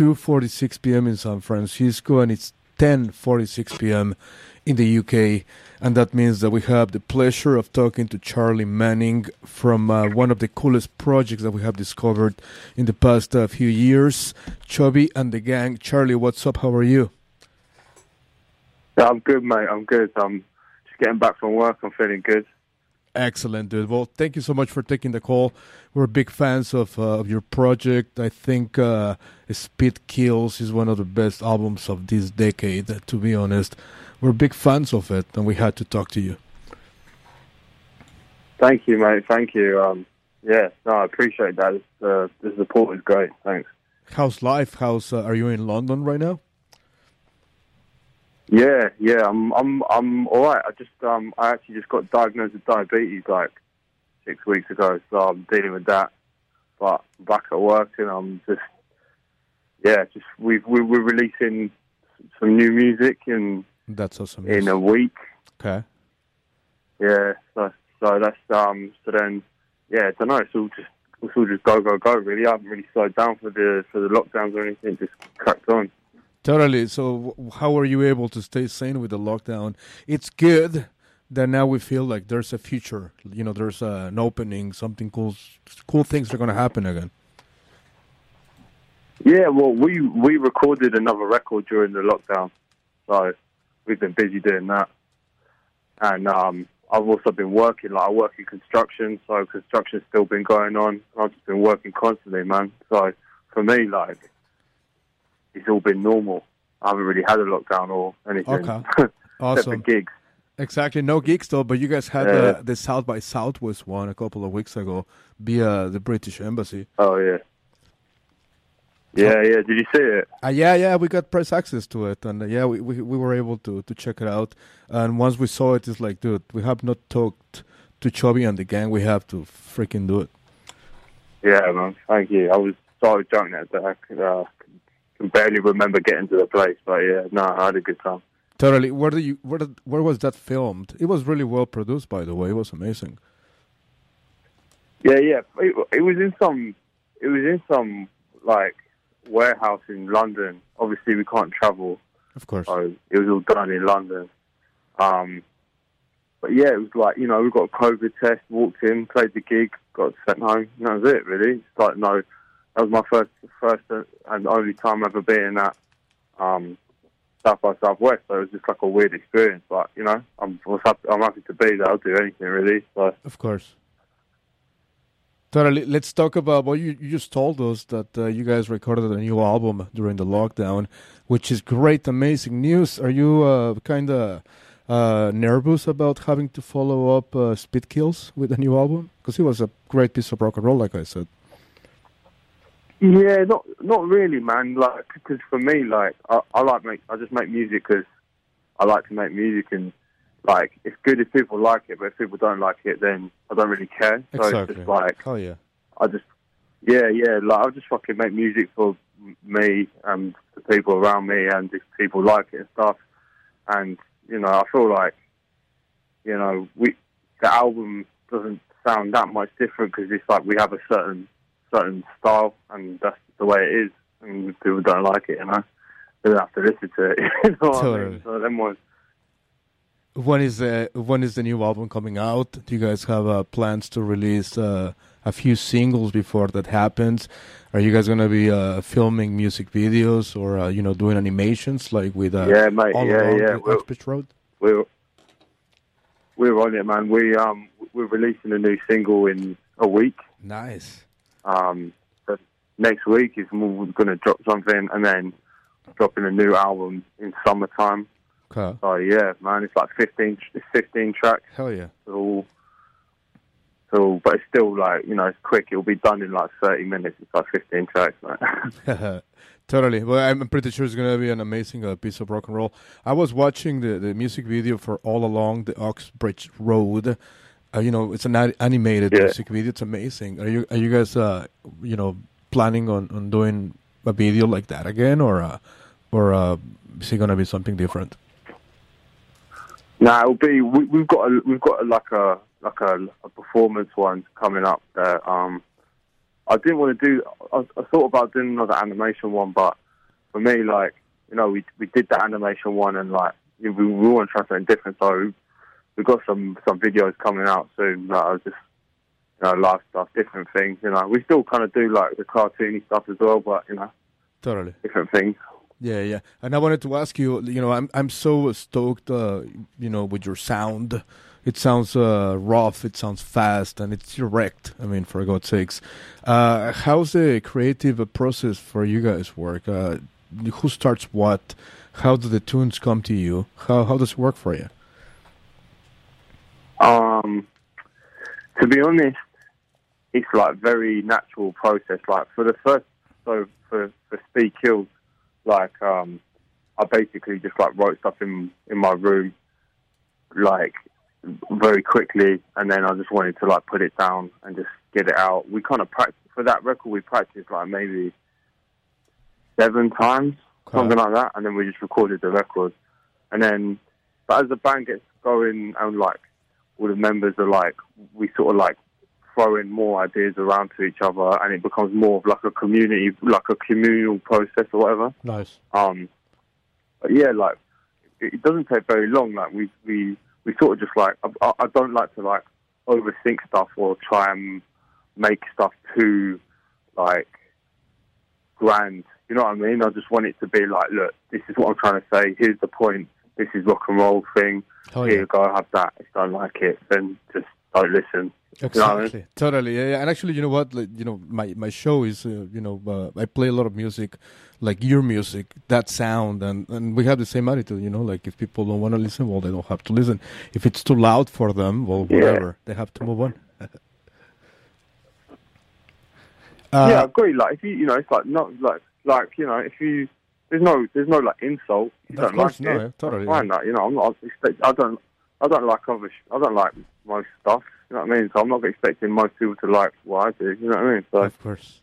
2:46 p.m. in San Francisco, and it's 10:46 p.m. in the UK, and that means that we have the pleasure of talking to Charlie Manning from uh, one of the coolest projects that we have discovered in the past uh, few years, Chubby and the Gang. Charlie, what's up? How are you? I'm good, mate. I'm good. I'm just getting back from work. I'm feeling good. Excellent, dude. Well, thank you so much for taking the call. We're big fans of uh, of your project. I think uh, Speed Kills is one of the best albums of this decade. To be honest, we're big fans of it, and we had to talk to you. Thank you, mate. Thank you. Um, yeah, no, I appreciate that. Uh, the support is great. Thanks. How's life? How's uh, are you in London right now? Yeah, yeah, I'm, I'm, I'm all right. I just, um, I actually just got diagnosed with diabetes like six weeks ago, so I'm dealing with that. But I'm back at work, and I'm just, yeah, just we've we, we're releasing some new music and That's awesome. in a week. Okay. Yeah, so so that's um, so then, yeah, I don't know. It's all just it's all just go go go. Really, I haven't really slowed down for the for the lockdowns or anything. Just cracked on. Totally. So, how are you able to stay sane with the lockdown? It's good that now we feel like there's a future. You know, there's uh, an opening. Something cool, cool things are going to happen again. Yeah, well, we we recorded another record during the lockdown, so we've been busy doing that. And um, I've also been working. Like I work in construction, so construction's still been going on. I've just been working constantly, man. So for me, like it's all been normal. I haven't really had a lockdown or anything, Okay. Awesome. gigs. Exactly. No gigs though, but you guys had Yeah. uh, the South by Southwest one a couple of weeks ago via the British Embassy. Oh yeah, yeah, yeah. Did you see it? Uh, yeah, yeah, we got press access to it, and uh, yeah, we, we we were able to to check it out. And once we saw it, it's like, dude, we have not talked to Chubby and the gang. We have to freaking do it. Yeah, man. Thank you. I was so drunk that. Uh, can barely remember getting to the place, but yeah, no, I had a good time. Totally. Where do you where did, where was that filmed? It was really well produced, by the way. It was amazing. Yeah, yeah. It, it was in some. It was in some like warehouse in London. Obviously, we can't travel, Of course. so it was all done in London. Um, but yeah, it was like you know we got a COVID test, walked in, played the gig, got sent home. And that was it, really. It's like no, that was my first, first and only time ever being at um, South by Southwest. So it was just like a weird experience. But you know, I'm happy, I'm happy to be there. I'll do anything really. So Of course. Totally. Let's talk about well, you, you just told us that uh, you guys recorded a new album during the lockdown, which is great, amazing news. Are you uh, kind of uh, nervous about having to follow up uh, Speed Kills with a new album? Because it was a great piece of rock and roll, like I said. Yeah, not not really, man. Like, because for me, like, I, I like make, I just make music because I like to make music, and like, it's good if people like it, but if people don't like it, then I don't really care. So it's just like, Oh yeah. I just, yeah, yeah, like, I just fucking make music for me and the people around me, and if people like it and stuff, and you know, I feel like, you know, we the album doesn't sound that much different because it's like we have a certain certain style, and that's the way it is. And people don't like it, you know, they don't have to listen to it. you know what I mean? So them ones. When is the when is the new album coming out? Do you guys have uh, plans to release uh, a few singles before that happens? Are you guys gonna be uh, filming music videos or uh, you know doing animations like with uh, Yeah, mate, all yeah, yeah, Uxbridge Road? we're we're on it, man. We um we're releasing a new single in a week. Nice. Um, but next week is going to drop something, and then dropping a new album in summertime. Okay. So yeah, man, it's like fifteen, it's fifteen tracks. Hell yeah. So, so, but it's still like you know, it's quick. It'll be done in like thirty minutes. It's like fifteen tracks, man. totally. Well, I'm pretty sure it's gonna be an amazing uh, piece of rock and roll. I was watching the, the music video for All Along the Uxbridge Road. Uh, you know, it's an animated Yeah. music video. It's amazing. Are you are you guys uh you know planning on, on doing a video like that again, or uh, or uh, is it gonna be something different? Nah, it'll be. We, we've got a, we've got a, like a like a, a performance one coming up. That um, I didn't want to do. I, I thought about doing another animation one, but for me, like you know, we we did the animation one, and like we we want to try something different. So we've got some some videos coming out soon. I was just you know, live stuff, different things. You know, we still kind of do like the cartoony stuff as well, but you know, Totally. different things. Yeah, yeah. And I wanted to ask you, you know, I'm I'm so stoked, uh, you know, with your sound. It sounds uh, rough, it sounds fast, and it's direct. I mean, for God's sakes, uh, how's the creative process for you guys work? Uh, who starts what? How do the tunes come to you? How how does it work for you? Um, to be honest, it's like very natural process. Like for the first, so for for Speed Kills, like um, I basically just like wrote stuff in in my room, like very quickly, and then I just wanted to like put it down and just get it out. We kind of practice for that record. We practiced like maybe seven times, Okay. something like that, and then we just recorded the record. And then, but as the band gets going and like all the members are like, we sort of like throw in more ideas around to each other, and it becomes more of like a community, like a communal process or whatever. Nice. Um, but yeah, like it it doesn't take very long. Like we we we sort of just like I, I don't like to like overthink stuff or try and make stuff too like grand. You know what I mean? I just want it to be like, look, this is what I'm trying to say. Here's the point. This is rock and roll thing. Oh, yeah. you go. Have that. If you don't like it, then just don't listen. know I mean? Exactly. Totally. Yeah, yeah. And actually, you know what? Like, you know, my my show is, uh, you know, uh, I play a lot of music, like your music, that sound, and and we have the same attitude. You know, like if people don't want to listen, well, they don't have to listen. If it's too loud for them, well, Yeah. whatever, they have to move on. uh, yeah, I agree. Like if you, you know, it's like not like like you know, if you there's no there's no like insult. You Of don't course, like no, it. totally, I find that you know, I'm not expect. I don't. I don't like other. I don't like most stuff. You know what I mean? So I'm not expecting most people to like what I do. You know what I mean? So Of course.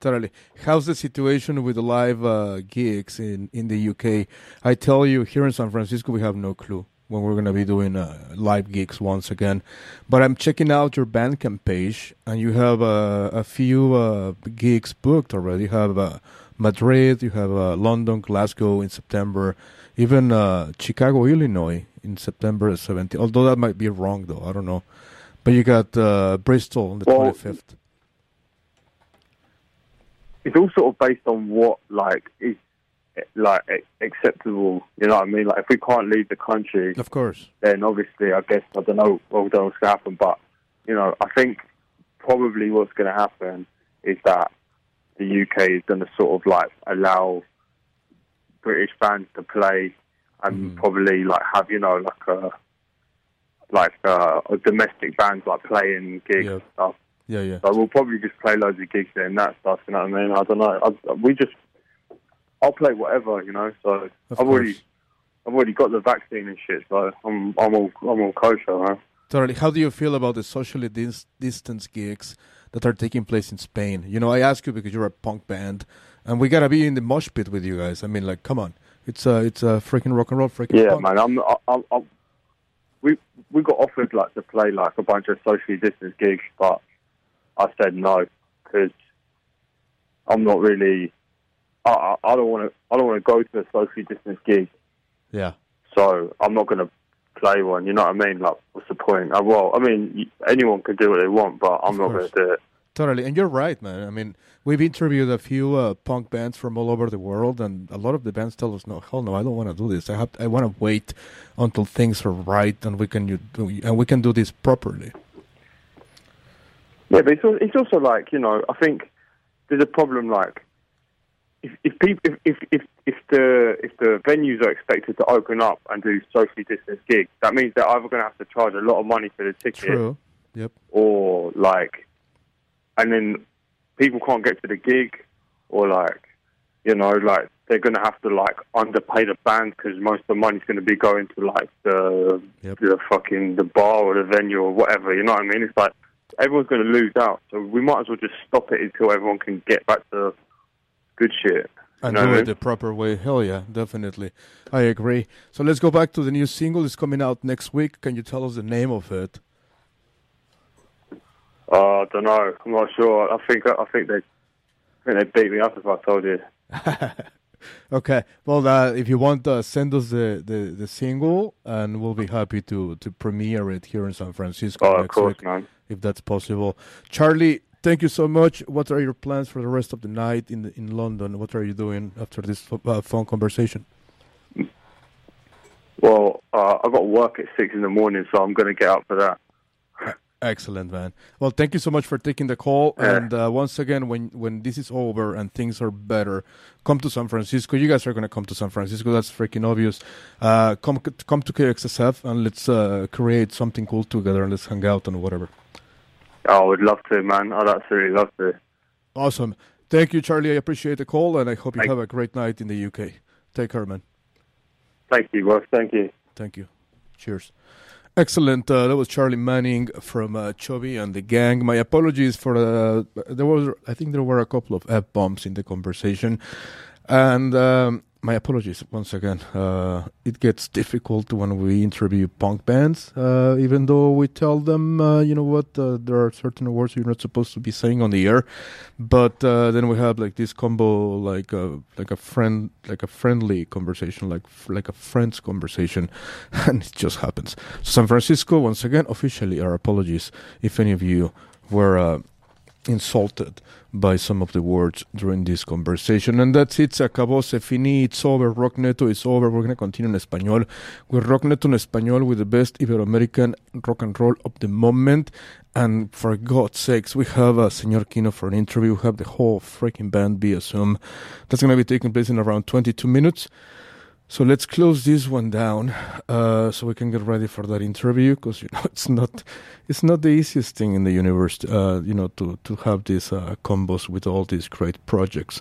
Totally. How's the situation with the live uh, gigs in, in the UK? I tell you, here in San Francisco, we have no clue when we're going to be doing uh, live gigs once again. But I'm checking out your Bandcamp page, and you have uh, a few uh, gigs booked already. You have uh, Madrid, you have uh, London, Glasgow in September, even uh, Chicago, Illinois in September 17th. Although that might be wrong, though. I don't know. But you got uh, Bristol on the Well, 25th. it's all sort of based on what like is like acceptable. You know what I mean? Like if we can't leave the country, Of course. then obviously I guess I don't know. Well, don't know what's going to happen, but you know, I think probably what's going to happen is that the UK is going to sort of like allow British bands to play and Mhm. probably like have you know like a like uh, a domestic bands like playing gigs Yeah. and stuff. Yeah, yeah. So we'll probably just play loads of gigs there and that stuff. You know what I mean? I don't know. I, we just I'll play whatever. You know. So Of I've already. I've already got the vaccine and shit. So I'm I'm all I'm all kosher. Huh? Totally. How do you feel about the socially dis- distance gigs that are taking place in Spain? You know, I ask you because you're a punk band, and we gotta be in the mosh pit with you guys. I mean, like, come on, it's a it's a freaking rock and roll, freaking Yeah, punk. man. I'm, I, I, I, we we got offered like to play like a bunch of socially distanced gigs, but I said no because I'm not really. I I, I don't want to. I don't want to go to a socially distanced gig, Yeah, so I'm not going to play one. You know what I mean? Like, what's the point? Uh, well, I mean, anyone can do what they want, but I'm Of not going to do it. totally. And you're right, man. I mean, we've interviewed a few uh, punk bands from all over the world, and a lot of the bands tell us, "No, hell no, I don't want to do this. I have, I want to wait until things are right, and we can you, and we can do this properly." Yeah, but it's also, it's also like you know, I think there's a problem like if if people if, if if the if the venues are expected to open up and do socially distanced gigs, that means they're either going to have to charge a lot of money for the ticket, True. Yep. or like, and then people can't get to the gig, or like, you know, like they're going to have to like underpay the band because most of the money's going to be going to like the Yep. the fucking the bar or the venue or whatever. You know what I mean? It's like everyone's going to lose out, so we might as well just stop it until everyone can get back to good shit. and know do it mean? the proper way. Hell yeah, definitely. I agree. So let's go back to the new single. It's coming out next week. Can you tell us the name of it? Uh, I don't know. I'm not sure. I think I think they I think they beat me up if I told you. Okay. Well, uh, if you want, uh, send us the, the, the single, and we'll be happy to, to premiere it here in San Francisco Oh, of next course, week, man. if that's possible. Charlie, thank you so much. What are your plans for the rest of the night in the, in London? What are you doing after this uh, phone conversation? Well, uh, I got work at six in the morning, so I'm going to get up for that. Excellent, man. Well, thank you so much for taking the call. Yeah. And uh, once again, when when this is over and things are better, come to San Francisco. You guys are gonna come to San Francisco. That's freaking obvious. Uh, come come to KXSF and let's uh, create something cool together and let's hang out and whatever. Oh, I would love to, man. I'd absolutely love to. Awesome. Thank you, Charlie. I appreciate the call, and I hope you Thank- have a great night in the UK. Take care, man. Thank you, Ross. Thank you. Thank you. Cheers. Excellent. Uh, that was Charlie Manning from uh, Chubby and the gang. My apologies for uh, there was I think there were a couple of f bombs in the conversation, and um, my apologies once again. Uh, it gets difficult when we interview punk bands, uh, even though we tell them, uh, you know what, uh, there are certain words you're not supposed to be saying on the air, but uh, then we have like this combo, like a like a friend, like a friendly conversation, like like a friend's conversation, and it just happens. San Francisco, once again, officially our apologies if any of you were uh, insulted by some of the words during this conversation. And that's it, se acabó, se finí, it's over, Rockneto is over. We're going to continue in español We're Rockneto in español with the best Ibero-American rock and roll of the moment. And for God's sakes, we have a Señor Kino for an interview. We have the whole freaking band via Zoom. That's going to be taking place in around 22 minutes. So let's close this one down uh, so we can get ready for that interview because you know it's not it's not the easiest thing in the universe uh, you know to to have these uh, combos with all these great projects.